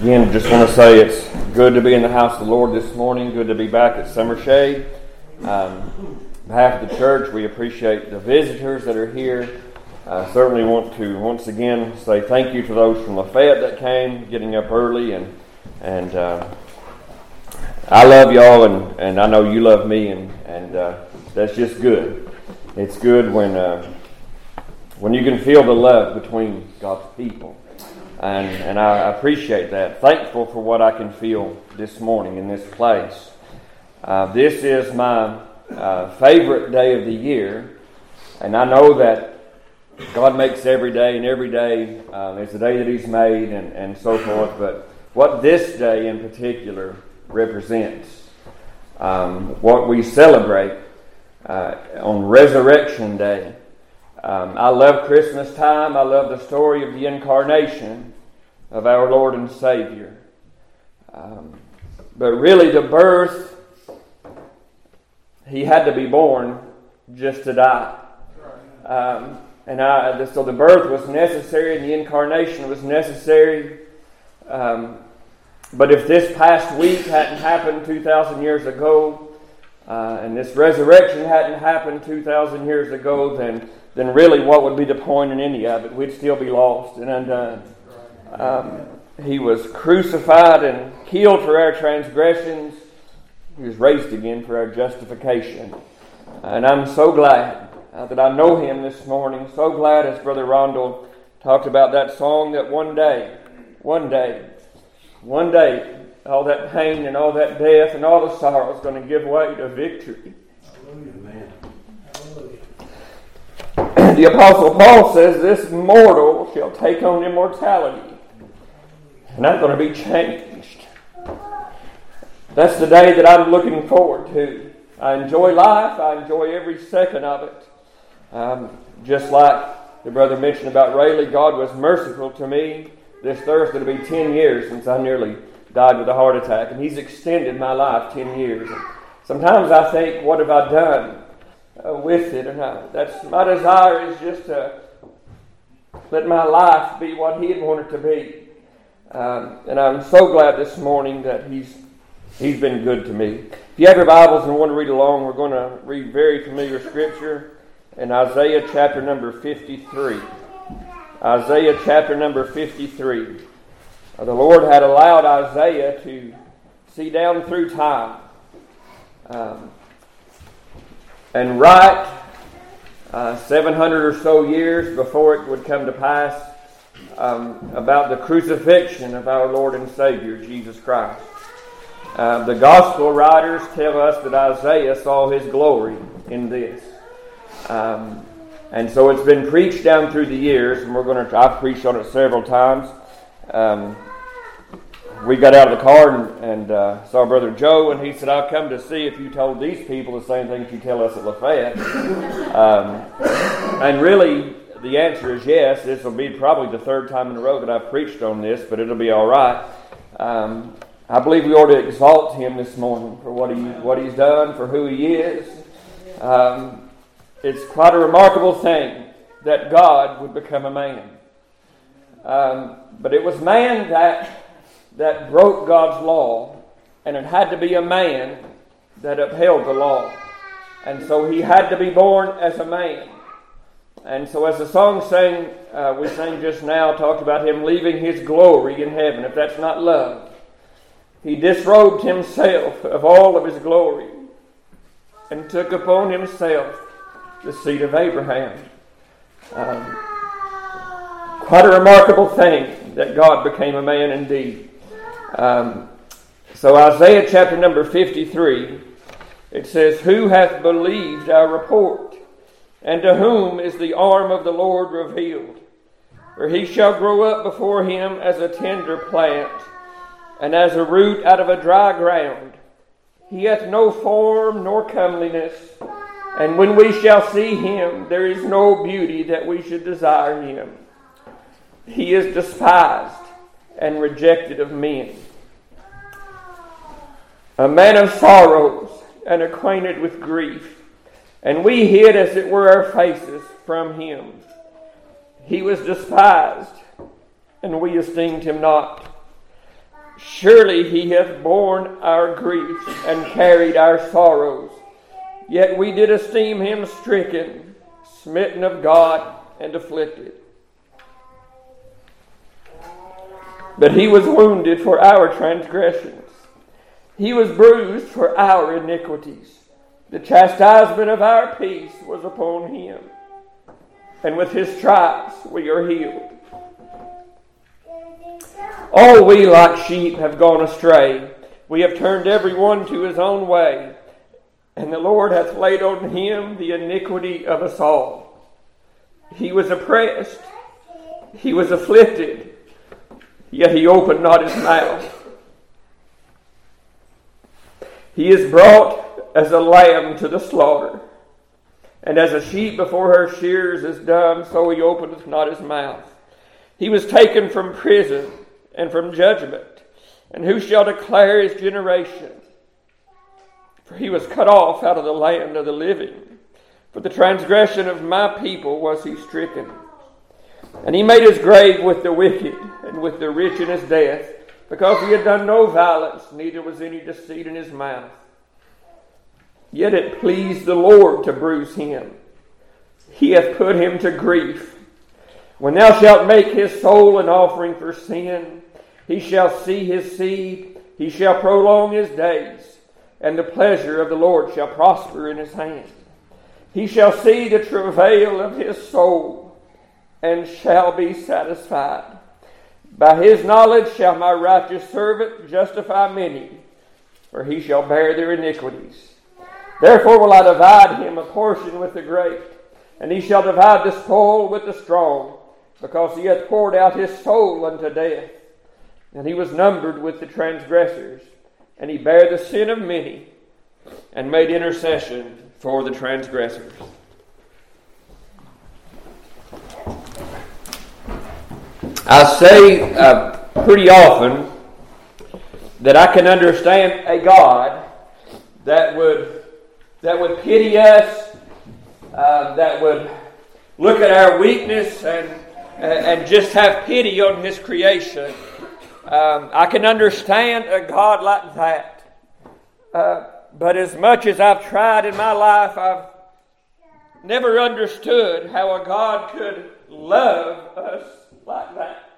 Again, just want to say it's good to be in the house of the Lord this morning. Good to be back at Summer Shade. Um, behalf of the church, we appreciate the visitors that are here. I certainly want to once again say thank you to those from Lafayette that came, getting up early, and and uh, I love y'all, and, and I know you love me, and and uh, that's just good. It's good when uh, when you can feel the love between God's people and, and I appreciate that. Thankful for what I can feel this morning in this place. Uh, this is my uh, favorite day of the year, and I know that God makes every day, and every day um, is the day that He's made, and, and so forth. But what this day in particular represents, um, what we celebrate uh, on Resurrection Day. Um, I love Christmas time. I love the story of the incarnation of our Lord and Savior. Um, but really, the birth, he had to be born just to die. Um, and I, so the birth was necessary and the incarnation was necessary. Um, but if this past week hadn't happened 2,000 years ago, uh, and this resurrection hadn't happened 2,000 years ago, then, then really what would be the point in any of it? We'd still be lost and undone. Um, he was crucified and killed for our transgressions. He was raised again for our justification. And I'm so glad uh, that I know him this morning. So glad, as Brother Rondell talked about that song, that one day, one day, one day, all that pain and all that death and all the sorrow is going to give way to victory. Amen. The Apostle Paul says, This mortal shall take on immortality and I'm going to be changed. That's the day that I'm looking forward to. I enjoy life, I enjoy every second of it. Um, just like the brother mentioned about Rayleigh, God was merciful to me. This Thursday will be 10 years since I nearly died with a heart attack, and He's extended my life 10 years. sometimes I think, what have I done uh, with it? And I, that's my desire is just to let my life be what He had wanted to be. Um, and I'm so glad this morning that he's he's been good to me. If you have your Bibles and want to read along, we're going to read very familiar scripture in Isaiah chapter number 53. Isaiah chapter number 53. Uh, the Lord had allowed Isaiah to see down through time um, and write uh, 700 or so years before it would come to pass um, about the crucifixion of our Lord and Savior, Jesus Christ. Uh, the gospel writers tell us that Isaiah saw his glory in this. Um, and so it's been preached down through the years, and we're going to, I've preached on it several times. Um, we got out of the car and, and uh, saw Brother Joe, and he said, I've come to see if you told these people the same things you tell us at Lafayette. Um, and really, the answer is yes. This will be probably the third time in a row that I've preached on this, but it'll be all right. Um, I believe we ought to exalt him this morning for what he what he's done, for who he is. Um, it's quite a remarkable thing that God would become a man. Um, but it was man that that broke God's law, and it had to be a man that upheld the law. And so he had to be born as a man. And so, as the song sang, uh, we sang just now, talked about him leaving his glory in heaven. If that's not love, he disrobed himself of all of his glory and took upon himself the seed of Abraham. Um, quite a remarkable thing that God became a man indeed. Um, so, Isaiah chapter number 53, it says, Who hath believed our report? And to whom is the arm of the Lord revealed? For he shall grow up before him as a tender plant, and as a root out of a dry ground. He hath no form nor comeliness, and when we shall see him, there is no beauty that we should desire him. He is despised and rejected of men, a man of sorrows and acquainted with grief and we hid, as it were, our faces from him. He was despised, and we esteemed him not. Surely he hath borne our griefs and carried our sorrows. Yet we did esteem him stricken, smitten of God, and afflicted. But he was wounded for our transgressions, he was bruised for our iniquities. The chastisement of our peace was upon him, and with his stripes we are healed. All we like sheep have gone astray. We have turned every one to his own way, and the Lord hath laid on him the iniquity of us all. He was oppressed, he was afflicted, yet he opened not his mouth. He is brought as a lamb to the slaughter, and as a sheep before her shears is dumb, so he openeth not his mouth. He was taken from prison and from judgment. And who shall declare his generation? For he was cut off out of the land of the living. For the transgression of my people was he stricken. And he made his grave with the wicked and with the rich in his death, because he had done no violence, neither was any deceit in his mouth. Yet it pleased the Lord to bruise him. He hath put him to grief. When thou shalt make his soul an offering for sin, he shall see his seed, he shall prolong his days, and the pleasure of the Lord shall prosper in his hand. He shall see the travail of his soul, and shall be satisfied. By his knowledge shall my righteous servant justify many, for he shall bear their iniquities. Therefore will I divide him a portion with the great, and he shall divide the spoil with the strong because he hath poured out his soul unto death. And he was numbered with the transgressors, and he bare the sin of many, and made intercession for the transgressors. I say uh, pretty often that I can understand a God that would that would pity us, uh, that would look at our weakness and and just have pity on His creation. Um, I can understand a God like that. Uh, but as much as I've tried in my life, I've never understood how a God could love us like that.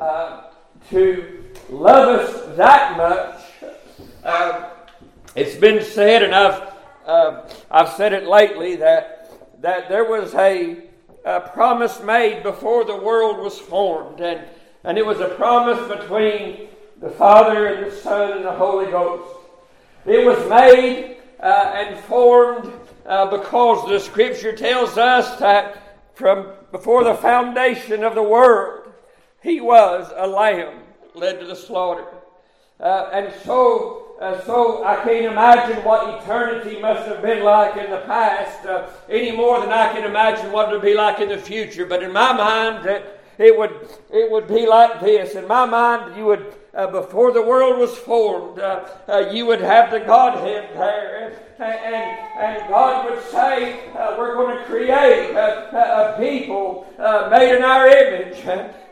Uh, to love us that much. Uh, it's been said, and I've uh, I've said it lately that that there was a a promise made before the world was formed. And, and it was a promise between the Father and the Son and the Holy Ghost. It was made uh, and formed uh, because the Scripture tells us that from before the foundation of the world, He was a lamb led to the slaughter. Uh, and so uh, so I can't imagine what eternity must have been like in the past uh, any more than I can imagine what it would be like in the future. But in my mind, it, it would it would be like this. In my mind, you would uh, before the world was formed, uh, uh, you would have the Godhead there, and, and, and God would say, uh, "We're going to create a, a people made in our image."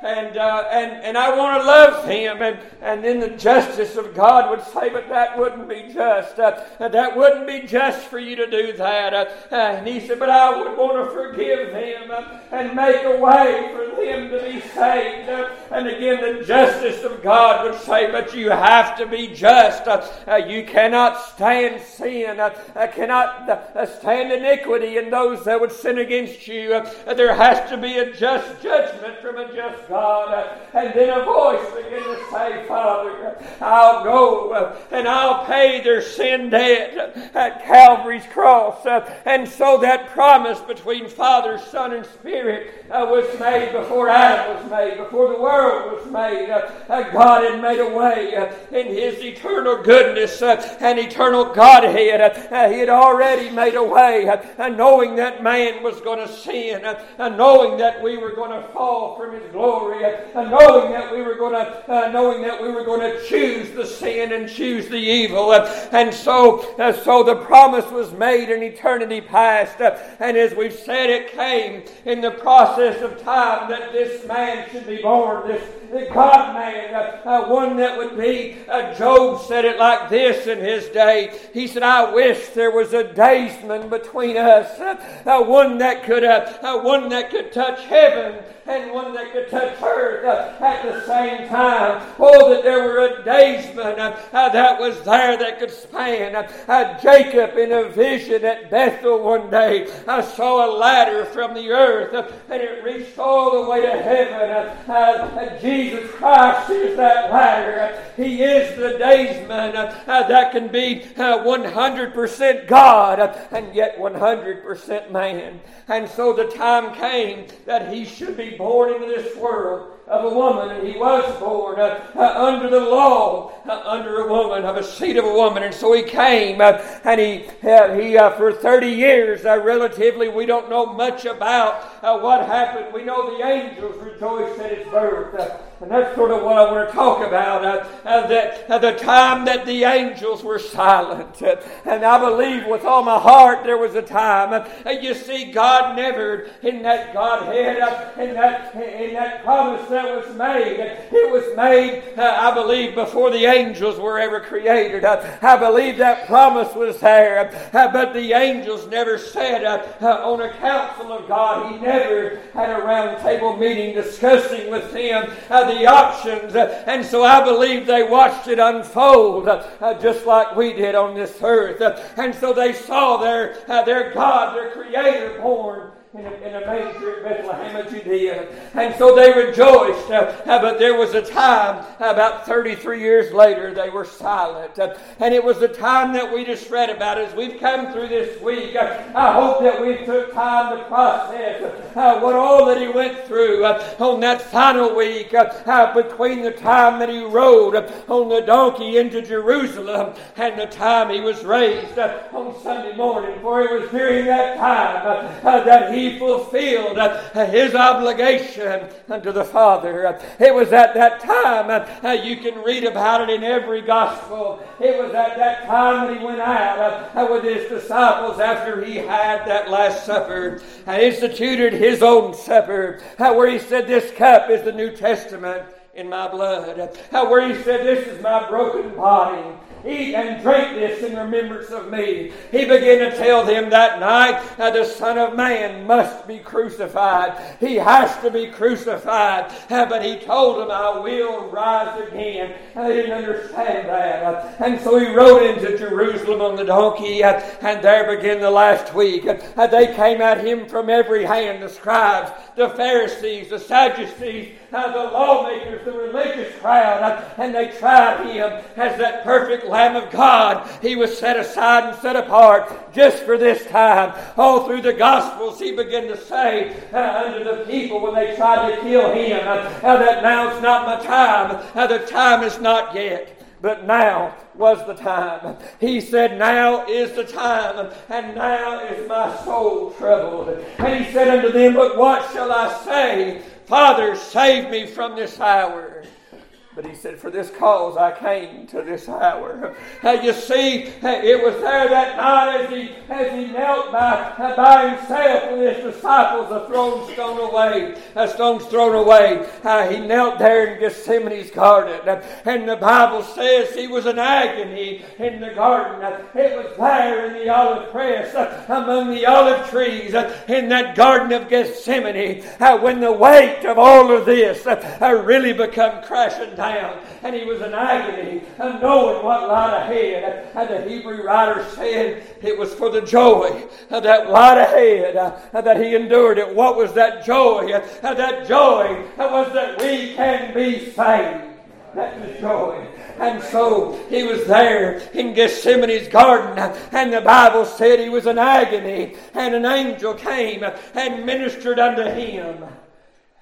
and, uh, and, and I want to love him. And, and then the justice of God would say, but that wouldn't be just. Uh, that wouldn't be just for you to do that. Uh, uh and he said, but I would want to forgive them uh, and make a way for them to be saved. Uh, and again, the justice of God would say, but you have to be just. you cannot stand sin, Uh, cannot uh, uh, stand iniquity in those that would sin against you. there has to be a just judgment from a just God. And then a voice began to say, Father, I'll go and I'll pay their sin debt at Calvary's cross. And so that promise between Father, Son, and Spirit uh, was made before Adam was made, before the world was made. Uh, God had made a way uh, in His eternal goodness and eternal Godhead. He had already made a way, knowing that man was going to sin, and knowing that we were going to fall from His glory uh, knowing that we were going to, uh, knowing that we were going to choose the sin and choose the evil. And so, so the promise was made in eternity past. And as we've said, it came in the process of time that this man should be born, this God man, uh, uh, one that would be, uh, Job said it like this in his day. He said, I wish there was a daysman between us, uh, one that could, uh, one that could touch heaven and one that could touch earth uh, at the same time. Oh, that there were a daysman uh, uh, that was there that could span. Uh, uh, Jacob, in a vision at Bethel one day, I saw a ladder from the earth uh, and it reached all the way to heaven. Jesus Christ is that ladder. He is the daysman that can be 100% God and yet 100% man. And so the time came that he should be born into this world of a woman, and he was born uh, uh, under the law, uh, under a woman, of a seed of a woman. And so he came, uh, and he, uh, he uh, for 30 years, relatively, we don't know much about what happened. We know the angels rejoiced at his birth. And that's sort of what I want to talk about. that at the time that the angels were silent. and I believe with all my heart there was a time. And you see, God never, in that Godhead, in that, in that promise that was made. It was made, uh, I believe, before the angels were ever created. Uh, I believe that promise was there. Uh, but the angels never said uh, uh, on a council of God, He never had a round table meeting discussing with uh, the options. and so I believe they watched it unfold uh, just like we did on this earth. and so they saw their, uh, their God, their Creator, born in a, in a manger at Bethlehem of Judea. And so they rejoiced. Uh, uh, but there was a time, about 33 years later, they were silent. Uh, and it was the time that we just read about as we've come through this week. Uh, I hope that we took time to process uh, what all that he went through uh, on that final week between the time that he rode on the donkey into Jerusalem and the time he was raised on Sunday morning. For it was during that time that he he fulfilled uh, his obligation unto the Father. It was at that time, uh, you can read about it in every gospel. It was at that time that he went out uh, with his disciples after he had that Last Supper and instituted his own supper, where he said, This cup is the New Testament in my blood. Where he said, This is my broken body Eat and drink this in remembrance of me. He began to tell them that night that the Son of Man must be crucified. He has to be crucified. But he told them, I will rise again. I didn't understand that. And so he rode into Jerusalem on the donkey, and there began the last week. They came at him from every hand, the scribes, the Pharisees, the Sadducees, the lawmakers, the religious crowd, and they tried him as that perfect Lamb of God. He was set aside and set apart just for this time. All through the Gospels, he began to say uh, unto the people when they tried to kill him uh, that now's not my time, uh, the time is not yet but now was the time. He said, Now is the time, and now is my soul troubled. And he said unto them, But what shall I say? Father, save me from this hour. But he said, For this cause I came to this hour. Uh, you see, it was there that night as he, as he knelt by, by himself and his disciples, a thrown stone away, a stone's thrown away. Uh, he knelt there in Gethsemane's garden. And the Bible says he was in agony in the garden. It was there in the olive press, among the olive trees, in that garden of Gethsemane, when the weight of all of this really become crashing down, and he was in agony, and knowing what lied ahead. And the Hebrew writer said it was for the joy of that lied ahead uh, that he endured it. What was that joy? Uh, that joy uh, was that we can be saved. That's the joy. And so he was there in Gethsemane's garden, and the Bible said he was in agony, and an angel came and ministered unto him.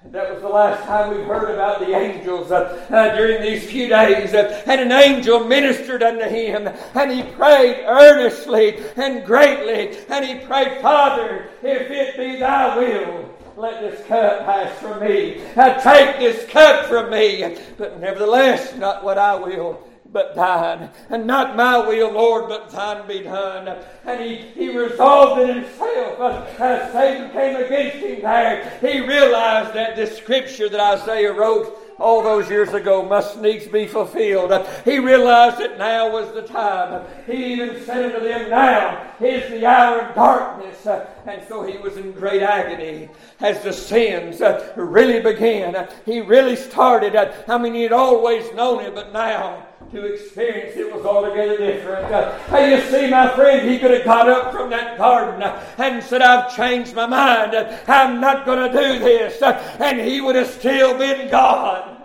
That was the last time we heard about the angels uh, uh, during these few days. Uh, and an angel ministered unto him, and he prayed earnestly and greatly. And he prayed, Father, if it be thy will, let this cup pass from me. Take this cup from me. But nevertheless, not what I will, but thine. And not my will, Lord, but thine be done. And he, he resolved in himself as Satan came against him there. He realized that this scripture that Isaiah wrote all those years ago must needs be fulfilled. He realized that now was the time. He even said unto them, Now is the hour of darkness. And so he was in great agony as the sins really began. He really started. I mean, he had always known it, but now to experience it was altogether different. Uh, you see, my friend, he could have got up from that garden uh, and said, I've changed my mind. I'm not going to do this. Uh, and he would have still been God.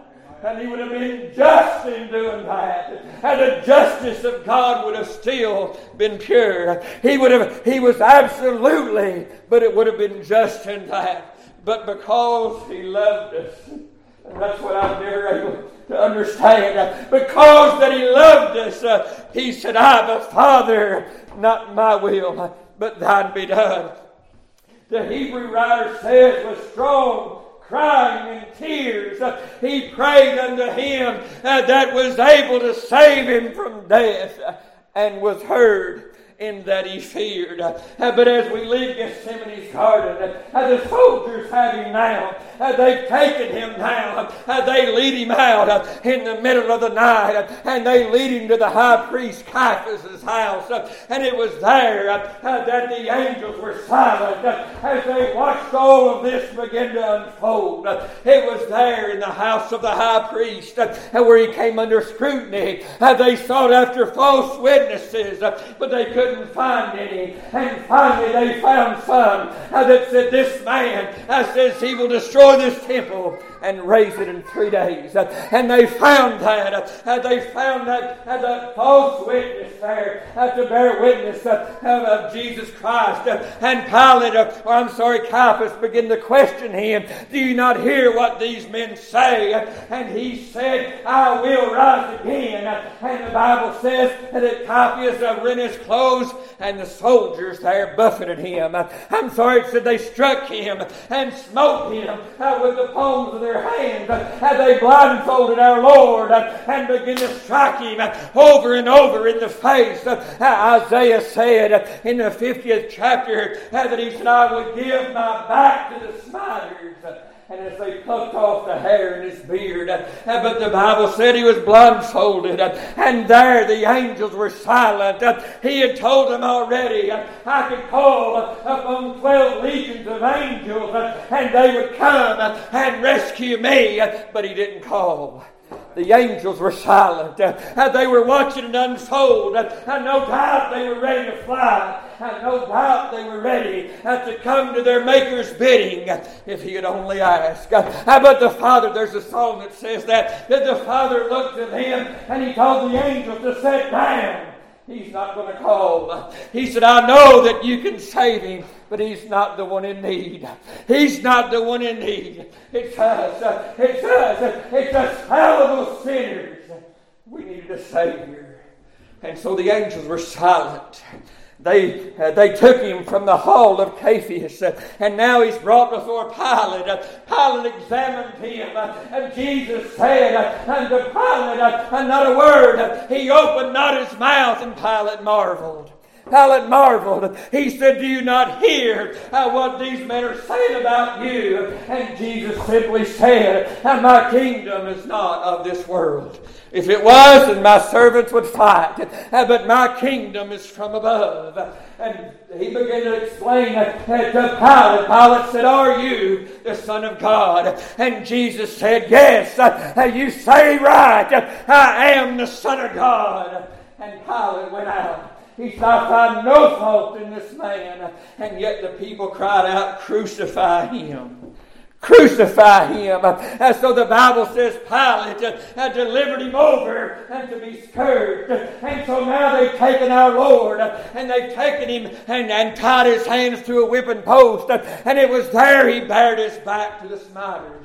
And he would have been just in doing that. And the justice of God would have still been pure. He would have, he was absolutely, but it would have been just in that. But because he loved us, and that's what I'm never able to understand. Because that He loved us, uh, He said, I'm a Father, not my will, but thine be done. The Hebrew writer says, with strong crying and tears, uh, he prayed unto Him uh, that was able to save him from death and was heard that he feared. Uh, but as we leave Gethsemane's garden, uh, the soldiers have him now. Uh, they've taken him now. Uh, they lead him out uh, in the middle of the night uh, and they lead him to the high priest Caiaphas' house. And it was there that the angels were silent as they watched all of this begin to unfold. It was there in the house of the high priest where he came under scrutiny. They sought after false witnesses, but they couldn't couldn't find any. And finally they found some that said, This man uh, says he will destroy this temple and raise it in three days. Uh, and they found that. Uh, they found that, uh, that false witness there uh, to bear witness of Jesus Christ. and Pilate, or I'm sorry, Caiaphas, began to question him. Do you not hear what these men say? And he said, I will rise again. And the Bible says that Caiaphas rent his clothes and the soldiers there buffeted him. I'm sorry, it said they struck him and smote him with the palms of their hands. And they blindfolded our Lord and began to strike him over and over in the face. Isaiah said in the 50th chapter that he said, I would give my back to the smiters and as they plucked off the hair in his beard. Uh, but the Bible said he was blindfolded, uh, and there the angels were silent. Uh, he had told them already, I could call upon 12 legions of angels, and they would come and rescue me, but he didn't call the angels were silent. Uh, they were watching it unfold. Uh, no doubt they were ready to fly. Uh, no doubt they were ready uh, to come to their Maker's bidding if he had only asked. Uh, but the Father, there's a song that says that, that the Father looked at him and he told the angels to sit down. He's not going to call. He said, I know that you can save him, but he's not the one in need. He's not the one in need. It's us. It's us. It's us. A Savior. And so the angels were silent they, uh, they took him from the hall of Caiaphas, uh, and now he's brought before Pilate. Uh, Pilate examined him, uh, and Jesus said unto Pilate, uh, not a word. he opened not his mouth, and Pilate marveled. Pilate marveled. He said, Do you not hear uh, what these men are saying about you? And Jesus simply said, My kingdom is not of this world. If it was, then my servants would fight. But my kingdom is from above. And he began to explain to Pilate. Pilate said, Are you the Son of God? And Jesus said, Yes, uh, you say right. I am the Son of God. And Pilate went out he said, I find no fault in this man. And yet the people cried out, Crucify him. Crucify him. And so the Bible says Pilate had delivered him over and to be scourged. And so now they've taken our Lord and they've taken him and, and tied his hands to a whipping post. And it was there he bared his back to the smiters.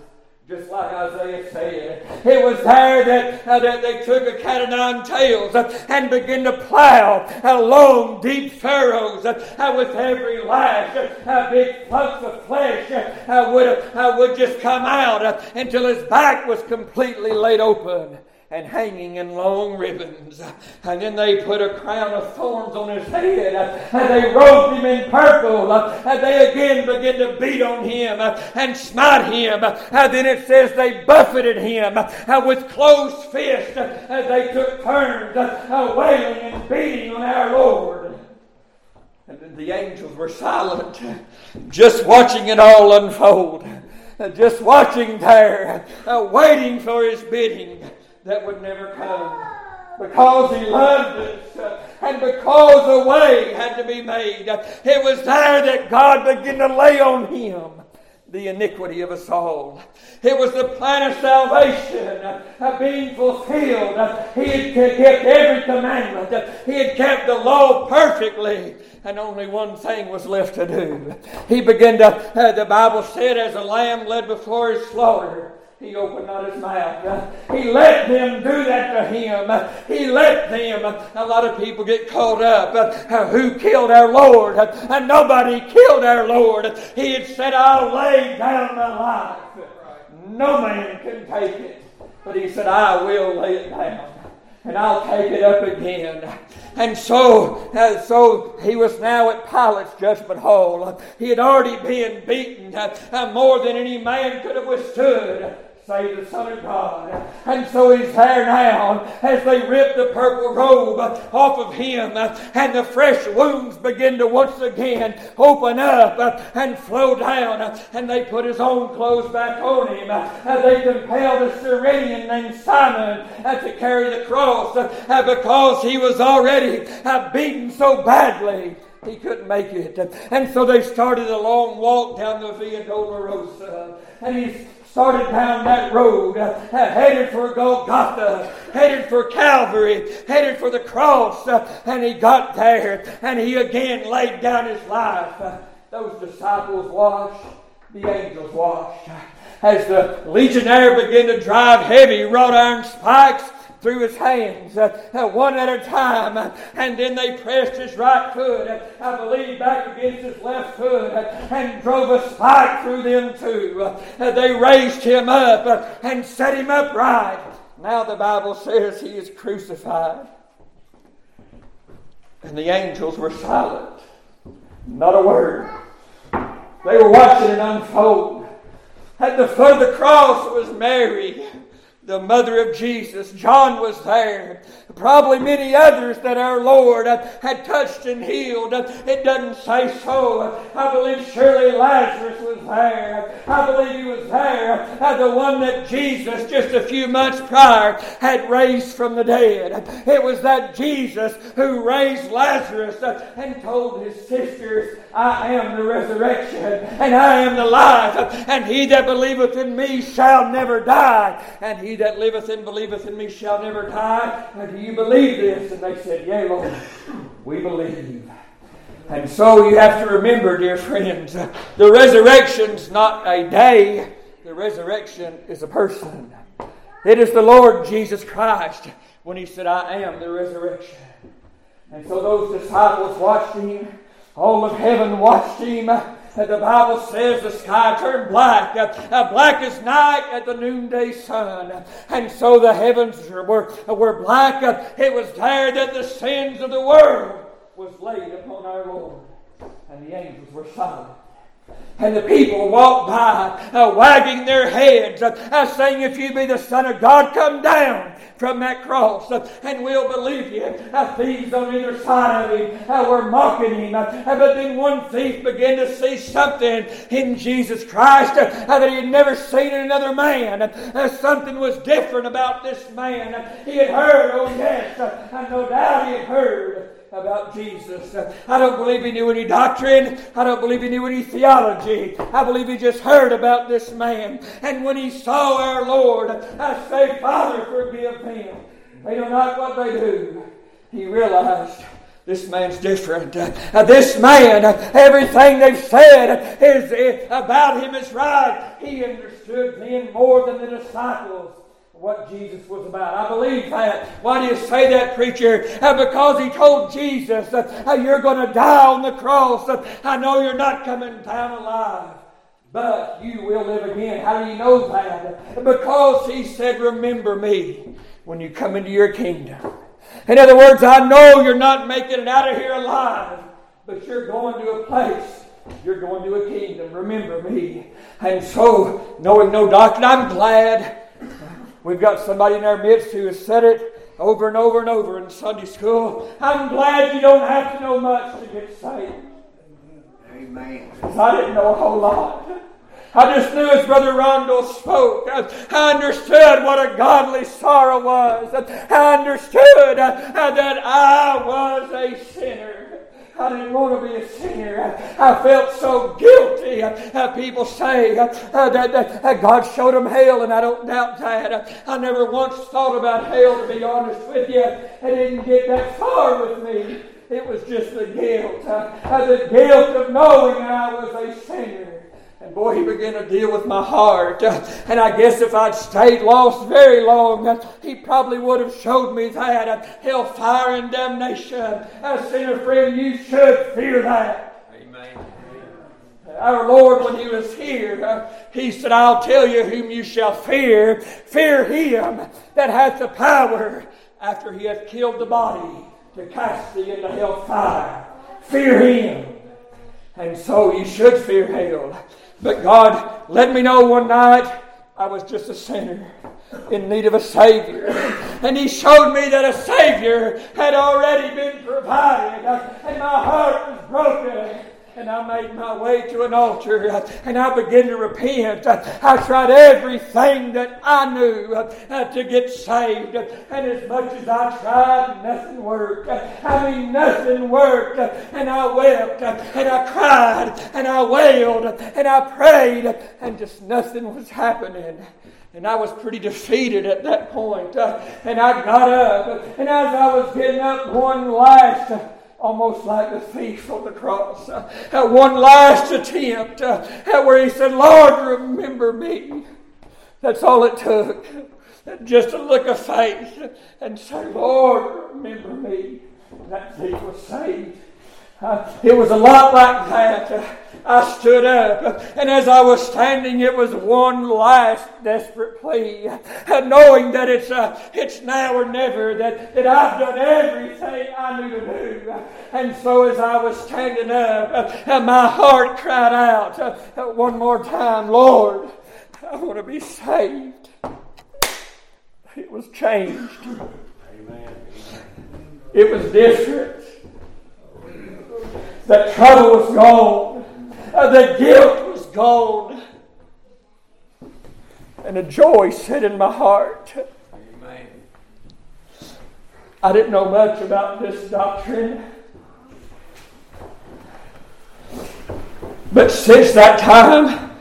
Just like Isaiah said. It was there that, uh, that they took a cat of nine tails uh, and began to plow uh, long, deep furrows uh, with every lash. Uh, big clumps of flesh uh, would, would just come out until his back was completely laid open and hanging in long ribbons. And then they put a crown of thorns on his head, and they robed him in purple, and they again began to beat on him and smite him. And then it says they buffeted him with closed fists, and they took turns uh, whaling and beating on our Lord. And the angels were silent, just watching it all unfold, just watching there, uh, waiting for his bidding that would never come. Because he loved us and because a way had to be made, it was there that God began to lay on him the iniquity of us all. It was the plan of salvation uh, being fulfilled. he had kept every commandment. he had kept the law perfectly. And only one thing was left to do. He began to, uh, the Bible said, as a lamb led before his slaughter, he opened not his mouth. He let them do that to him. He let them. A lot of people get caught up. Who killed our Lord? And nobody killed our Lord. He had said, I'll lay down my life. No man can take it. But he said, I will lay it down. And I'll take it up again. And so, uh, so he was now at Pilate's judgment hall. He had already been beaten uh, more than any man could have withstood say the Son of God. And so he's there now as they rip the purple robe off of him and the fresh wounds begin to once again open up and flow down and they put his own clothes back on him. And they compel the Cyrenian named Simon uh, to carry the cross uh, because he was already uh, beaten so badly he couldn't make it. And so they started a long walk down the Via Dolorosa. And he's started down that road, uh, headed for Golgotha, headed for Calvary, headed for the cross, uh, and he got there, and he again laid down his life. Uh, those disciples washed, the angels washed. As the legionnaire began to drive heavy wrought iron spikes through his hands, uh, uh, one at a time, uh, and then they pressed his right foot, uh, I believe, back against his left foot, and drove a spike through them too. They raised him up and set him upright. Now the Bible says he is crucified. And the angels were silent. Not a word. They were watching it unfold. At the foot of the cross was Mary the mother of Jesus. John was there. Probably many others that our Lord uh, had touched and healed. Uh, it doesn't say so. I believe surely Lazarus was there. I believe he was there. Uh, the one that Jesus, just a few months prior, had raised from the dead. It was that Jesus who raised Lazarus and told his sisters, I am the resurrection and I am the life. And he that believeth in me shall never die. And he that liveth and believeth in me shall never die. And do you believe this? And they said, Yea, Lord, we believe. And so you have to remember, dear friends, the resurrection's not a day, the resurrection is a person. It is the Lord Jesus Christ when he said, I am the resurrection. And so those disciples watched him. All of heaven watched him the Bible says the sky turned black, uh, black as night at the noonday sun. And so the heavens were, were black. It was there that the sins of the world was laid upon our Lord. And the angels were silent. And the people walked by, uh, wagging their heads, uh, saying, If you be the Son of God, come down from that cross, and we'll believe you. Thieves on either side of him were mocking him. But then one thief began to see something in Jesus Christ that he had never seen in another man. Something was different about this man. he had heard, oh yes, no doubt he had heard about Jesus. I don't believe he knew any doctrine. I don't believe he knew any theology. I believe he just heard about this man. And when he saw our Lord, I say, Father, forgive them. They know not what they do. He realized this man's different. Uh, this man, uh, everything they've said is, uh, about him is right. He understood men more than the disciples what Jesus was about. I believe that. Why do you say that, preacher? Uh, because he told Jesus, uh, You're going to die on the cross. Uh, I know you're not coming down alive. But you will live again. How do you know that? Because he said, Remember me when you come into your kingdom. In other words, I know you're not making it out of here alive, but you're going to a place. You're going to a kingdom. Remember me. And so, knowing no doctrine, I'm glad we've got somebody in our midst who has said it over and over and over in Sunday school. I'm glad you don't have to know much to get saved. Amen. Because I didn't know a whole lot. I just knew as Brother Rondo spoke, I understood what a godly sorrow was. I understood uh, that I was a sinner. I didn't want to be a sinner. I felt so guilty. Uh, people say uh, uh, that, that, God showed them hell, and I don't doubt that. I never once thought about hell, to be honest with you. It didn't get that far with me. It was just the guilt. the guilt of knowing I was a sinner. And boy, he began to deal with my heart. And I guess if I'd stayed lost very long, he probably would have showed me that. Hellfire and damnation. A sinner friend, you should fear that. Amen. Our Lord, when He was here, He said, I'll tell you whom you shall fear. Fear Him that hath the power after He hath killed the body to cast thee into hell fire. Fear Him. And so you should fear hell. But God let me know one night I was just a sinner in need of a Savior. And He showed me that a Savior had already been provided. And my heart was broken and I made my way to an altar uh, and I began to repent. Uh, I tried everything that I knew uh, uh to get saved. And as much as I tried, nothing worked. I mean, nothing worked. And I wept and I cried and I wailed and I prayed and just nothing was happening. And I was pretty defeated at that point. and I got up. And as I was getting up one last almost like the thief on the cross. Uh, at one last attempt, uh, where he said, Lord, remember me. That's all it took. Just a look of faith and say, Lord, remember me. That thief was saved. Uh, it was a lot like that. I stood up, and as I was standing, it was one last desperate plea, knowing that it's uh, it's now or never. That that I've done everything I knew to do, and so as I was standing up, my heart cried out uh, one more time, Lord, I want to be saved. It was changed. Amen. It was different. The trouble was gone. Uh, the guilt was gone. And a joy set in my heart. Amen. I didn't know much about this doctrine. But since that time,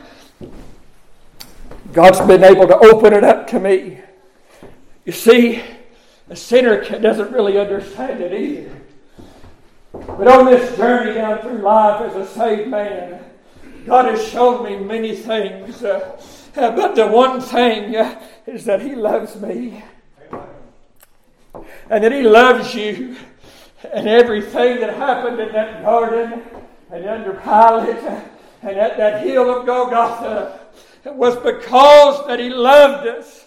God's been able to open it up to me. You see, a sinner doesn't really understand it either. But on this journey down through life as a saved man, God has shown me many things. Uh, uh, but the one thing uh, is that He loves me. And that He loves you. And everything that happened in that garden and under Pilate and at that hill of Golgotha was because that He loved us.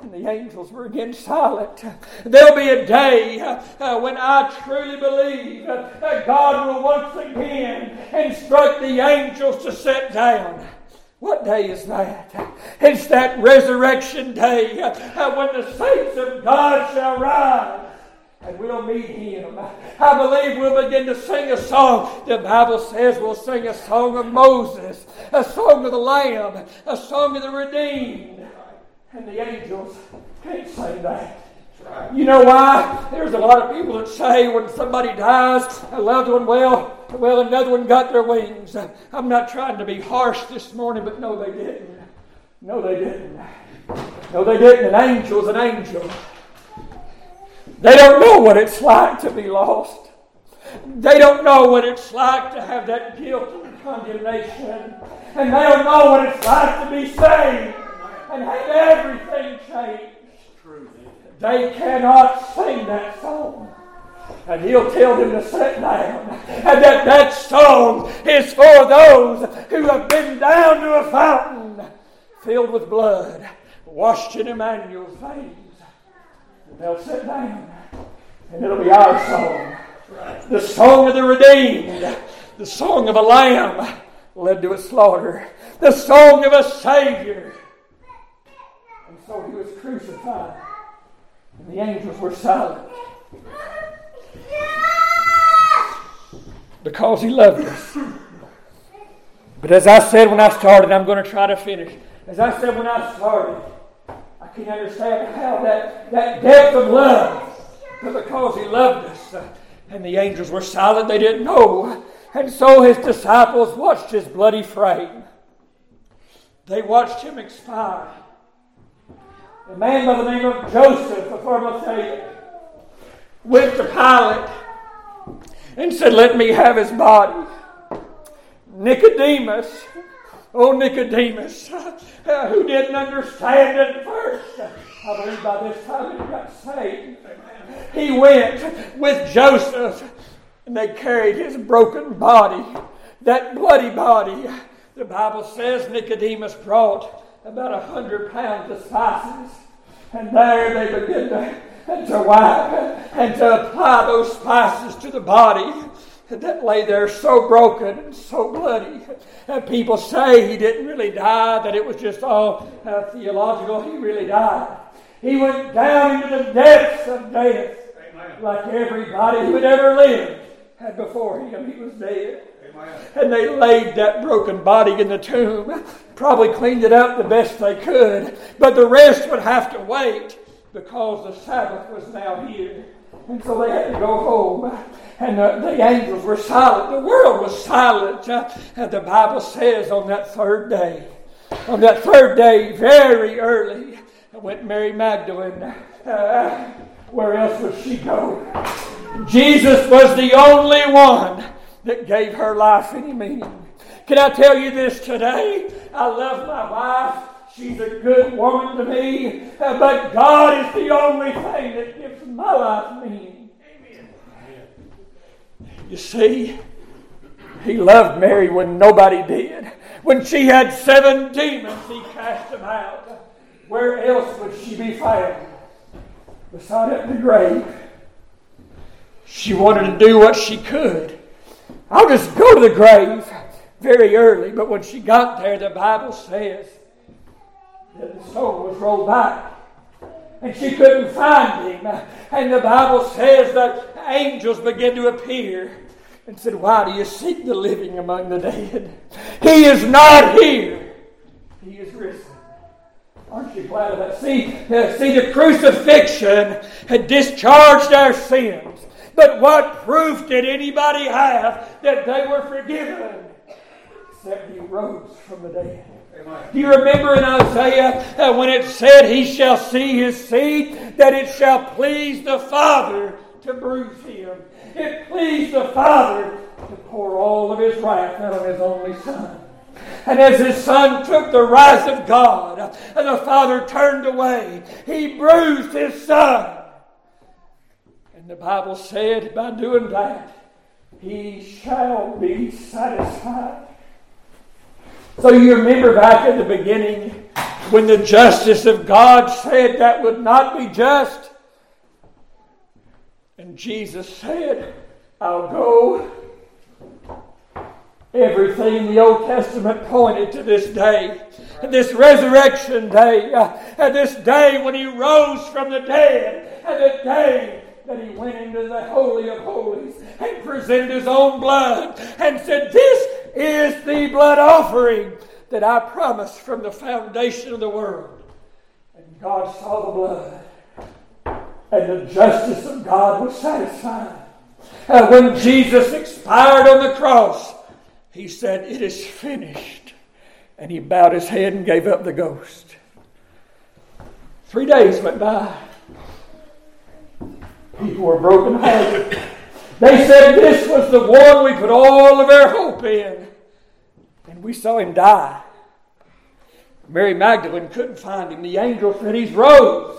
And the angels were again silent. There'll be a day uh, when I truly believe that God will once again instruct the angels to sit down. What day is that? It's that resurrection day uh, when the saints of God shall rise and we'll meet him. I believe we'll begin to sing a song. The Bible says we'll sing a song of Moses, a song of the Lamb, a song of the redeemed. And the angels can't say that. You know why? There's a lot of people that say when somebody dies, a loved one, well, well, another one got their wings. I'm not trying to be harsh this morning, but no, they didn't. No, they didn't. No, they didn't. An angel's an angel. They don't know what it's like to be lost. They don't know what it's like to have that guilt and condemnation. And they don't know what it's like to be saved and have everything changed. They cannot sing that song. And he'll tell them to sit down. And that that song is for those who have been down to a fountain filled with blood, washed in Emmanuel's veins. And they'll sit down. And it'll be our song. The song of the redeemed. The song of a lamb led to a slaughter. The song of a Savior. So he was crucified. And the angels were silent. Because he loved us. But as I said when I started, I'm going to try to finish. As I said when I started, I can understand how that, that depth of love, but because he loved us, uh, and the angels were silent, they didn't know. And so his disciples watched his bloody frame. They watched him expire. A man by the name of Joseph of Arimathea went to Pilate and said, Let me have his body. Nicodemus, oh Nicodemus, who didn't understand at first, I believe by this time he got saved. He went with Joseph and they carried his broken body, that bloody body. The Bible says Nicodemus brought about a hundred pounds of spices, and there they begin to, to wipe and to apply those spices to the body that lay there so broken and so bloody. And people say he didn't really die, that it was just all uh, theological. He really died. He went down into the depths of death Amen. like everybody who had ever lived had before him. He was dead. And they laid that broken body in the tomb, probably cleaned it up the best they could, but the rest would have to wait because the Sabbath was now here. And so they had to go home. And the, angels were silent. The world was silent. Uh, the Bible says on that third day, on that third day, very early, went Mary Magdalene. Uh, where else would she go? Jesus was the only one that gave her life any meaning. Can I tell you this today? I love my wife. She's a good woman to me. Uh, but God is the only thing that gives my life meaning. Amen. You see, He loved Mary when nobody did. When she had seven demons, He cast them out. Where else would she be found? Beside at the grave. She wanted to do what she could. I'll just go to the grave very early, but when she got there, the Bible says that the stone was rolled back. And she couldn't find him. And the Bible says that angels began to appear and said, Why do you seek the living among the dead? He is not here. He is risen. Aren't you glad of that? See, uh, see, the crucifixion had discharged our sins. But what proof did anybody have that they were forgiven? Except he rose from the dead. Do you remember in Isaiah uh, when it said, He shall see his seed, that it shall please the Father to bruise him? It pleased the Father to pour all of his wrath out on his only Son. And as his son took the wrath of God, and the father turned away, he bruised his son. And the Bible said, by doing that, he shall be satisfied. So you remember back at the beginning when the justice of God said that would not be just. And Jesus said, I'll go Everything in the Old Testament pointed to this day, and this resurrection day, uh, and this day when he rose from the dead, and the day that he went into the Holy of Holies and presented his own blood and said, This is the blood offering that I promised from the foundation of the world. And God saw the blood, and the justice of God was satisfied. And when Jesus expired on the cross, he said, It is finished. And he bowed his head and gave up the ghost. Three days went by. People were brokenhearted. They said this was the one we put all of our hope in. And we saw him die. Mary Magdalene couldn't find him. The angel said he's rose.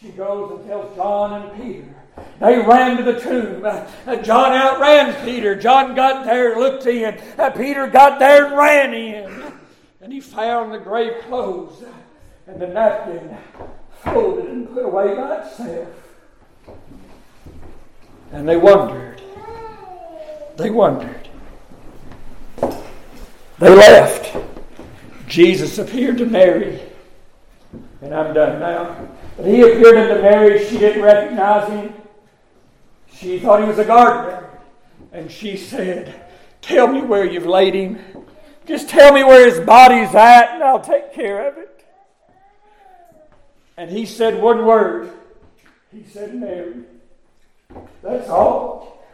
She goes and tells John and Peter. They ran to the tomb. Uh, John outran Peter. John got there, looked in. Uh, Peter got there and ran in. And he found the grave clothes and the napkin folded and put away by itself. And they wondered. They wondered. They left. Jesus appeared to Mary. And I'm done now. But he appeared unto Mary. She didn't recognize him. She thought he was a gardener. And she said, Tell me where you've laid him. Just tell me where his body's at, and I'll take care of it. And he said one word. He said, Mary. That's all.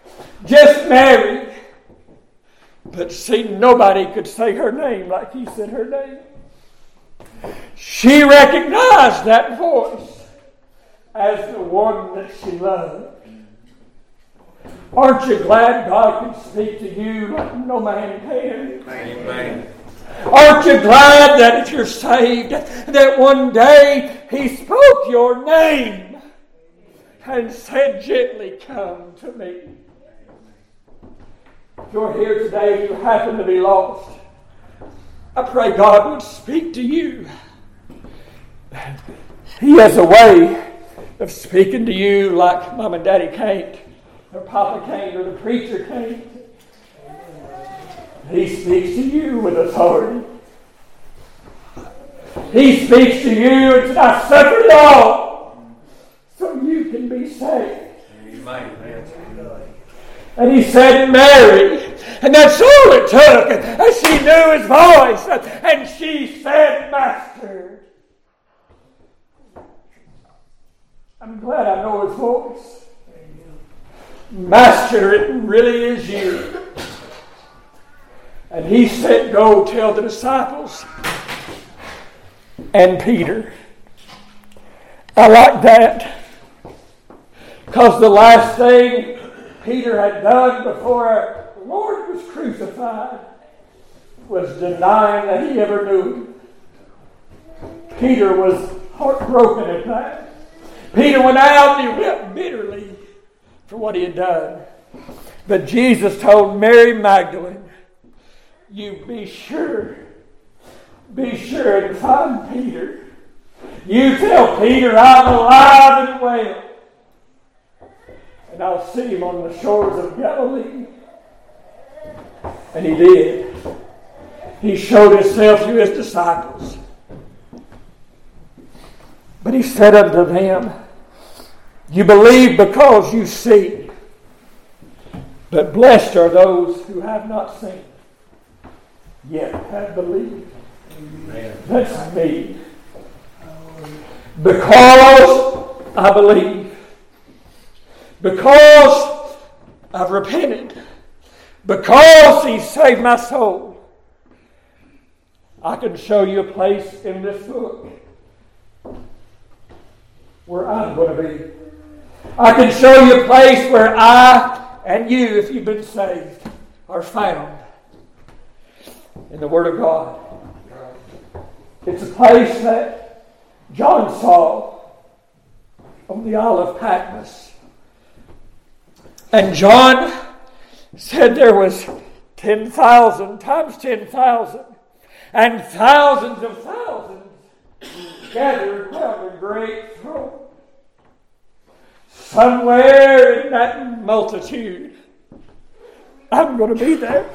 Just Mary. But see, nobody could say her name like he said her name. She recognized that voice as the one that she loved. Aren't you glad God can speak to you like no man can? Amen. Aren't you glad that if you're saved, that one day He spoke your name and said gently, Come to me? If you're here today and you happen to be lost, I pray God would speak to you. He has a way of speaking to you like mom and daddy can't or Papa can't, or the preacher can't. He speaks to you with authority. He speaks to you and says, I suffered it all so you can be saved. And he said, Mary. And that's all it took. And she knew his voice. And she said, Master. I'm glad I know his voice. Master, it really is you. And he said, Go tell the disciples and Peter. I like that. Because the last thing Peter had done before the Lord was crucified was denying that he ever knew. Peter was heartbroken at that. Peter went out and he wept bitterly for what he had done. But Jesus told Mary Magdalene, You be sure, be sure to find Peter. You tell Peter I'm alive and well. And I'll see him on the shores of Galilee. And he did. He showed himself to his disciples. But he said unto them, you believe because you see. But blessed are those who have not seen, yet have believed. Amen. That's me. Because I believe. Because I've repented. Because He saved my soul. I can show you a place in this book where I'm going to be. I can show you a place where I and you, if you've been saved, are found in the Word of God. It's a place that John saw on the Isle of Patmos. And John said there was 10,000 times 10,000 and thousands of thousands gathered around a great throne somewhere in that multitude. I'm going to be there.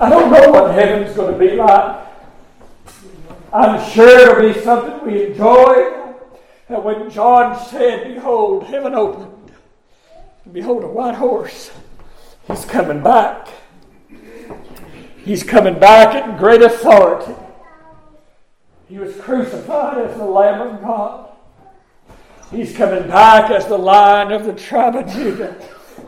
I don't know what heaven's going to be like. I'm sure it'll be something we enjoy. And when John said, Behold, heaven opened, and behold, a white horse, he's coming back. He's coming back in great authority. He was crucified as the Lamb of God. He's coming back as the Lion of the tribe of Judah,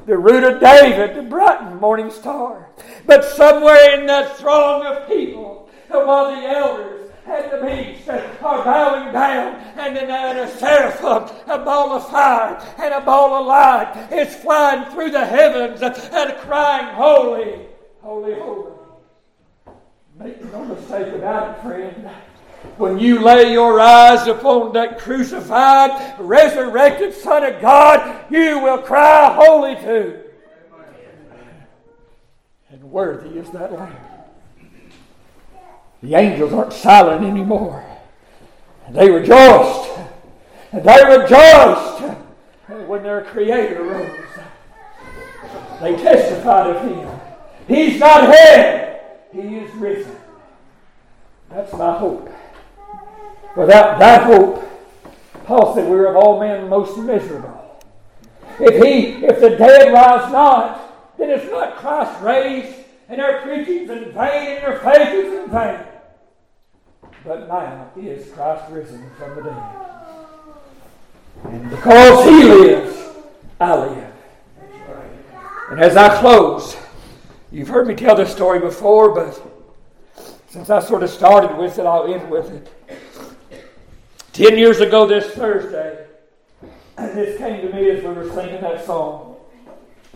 the root of David, the bright morning star. But somewhere in that throng of people, while the elders and the beast are bowing down and then a seraphim, a ball of fire, and a ball of light is flying through the heavens and crying, Holy, holy, holy. Make no mistake about it, friend. When you lay your eyes upon that crucified, resurrected Son of God, you will cry, Holy too. And worthy is that Lamb. The angels aren't silent anymore. They rejoiced. They rejoiced when their Creator rose. They testified of Him. He's not dead, He is risen. That's my hope. Without that hope, Paul said we're of all men most miserable. If he, if the dead rise not, then it's not Christ raised, and our preaching's in vain, and our faith is in vain. But now is Christ risen from the dead. And because he lives, I live. And as I close, you've heard me tell this story before, but since I sort of started with it, I'll end with it. Ten years ago this Thursday, this came to me as we were singing that song.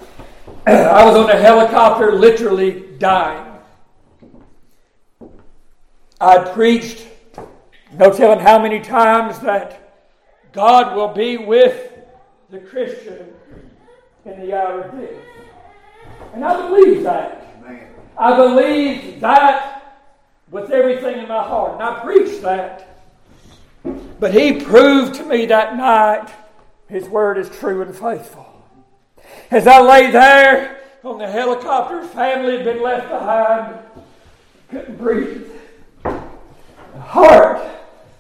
I was on a helicopter literally dying. I preached, no telling how many times, that God will be with the Christian in the hour of death. And I believe that. I believe that with everything in my heart. And I preached that. But he proved to me that night his word is true and faithful. As I lay there on the helicopter, family had been left behind, couldn't breathe. Heart,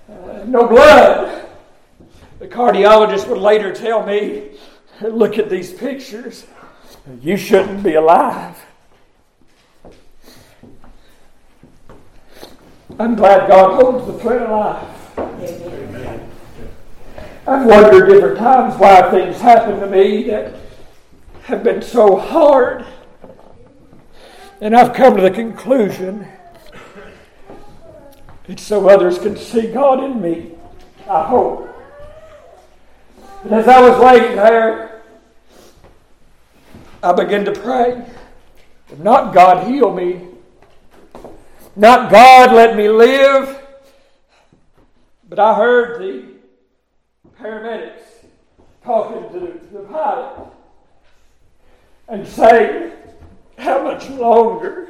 uh, no blood. The cardiologist would later tell me, look at these pictures. You shouldn't be alive. I'm glad God holds the thread alive. I've wondered different times why things happen to me that have been so hard. And I've come to the conclusion it's so others can see God in me. I hope. But as I was laying there, I began to pray. Not God heal me. Not God let me live. But I heard the paramedics talking to the, to the pilot and saying, How much longer?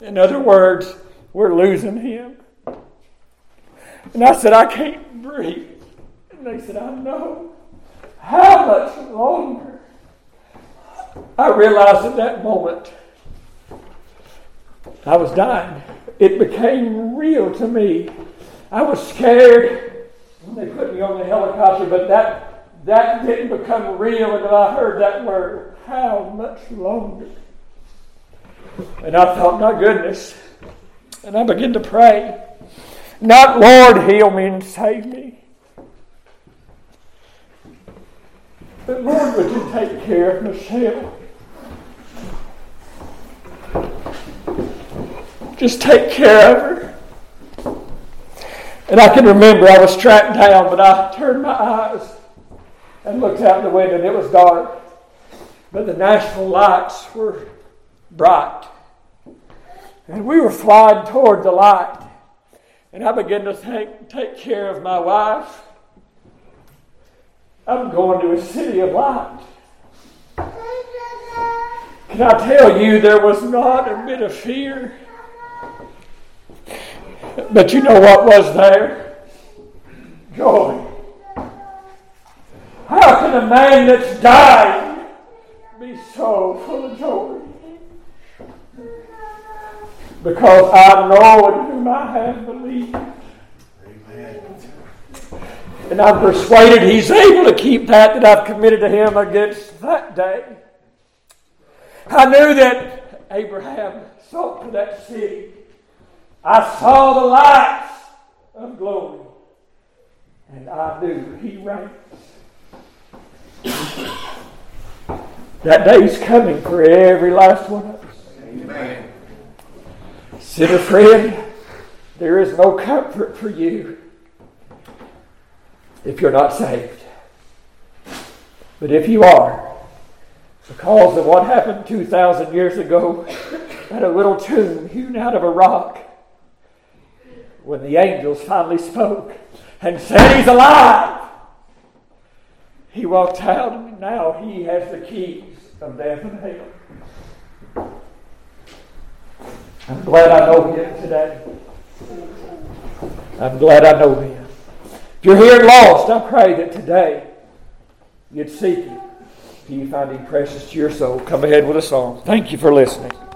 In other words, we're losing him. And I said, I can't breathe. And they said, I know. How much longer? I realized at that moment I was dying. It became real to me I was scared when they put me on the helicopter, but that, that didn't become real until I heard that word. How much longer? And I thought, my goodness. And I began to pray. Not, Lord, heal me and save me. But Lord, would you take care of Michelle? Just take care of her. And I can remember I was strapped down, but I turned my eyes and looked out the window, and it was dark. But the Nashville lights were bright. And we were flying toward the light. And I begin to take, take care of my wife. I'm going to a city of light. Can I tell you, there was not a bit of fear but you know what was there? Joy. How can a man that's dying be so full of joy? Because I know in whom I have believed. And I'm persuaded he's able to keep that that I've committed to him against that day. I knew that Abraham sought to that city I saw the lights of glory, and I knew He reigns. that day's coming for every last one of us. Amen. Sinner friend, there is no comfort for you if you're not saved. But if you are, because of what happened 2,000 years ago at a little tomb hewn out of a rock, when the angels finally spoke and said, He's alive, he walked out and now he has the keys of death and hell. I'm glad I know him today. I'm glad I know him. If you're here lost, I pray that today you'd seek him. If you find him precious to your soul, come ahead with a song. Thank you for listening.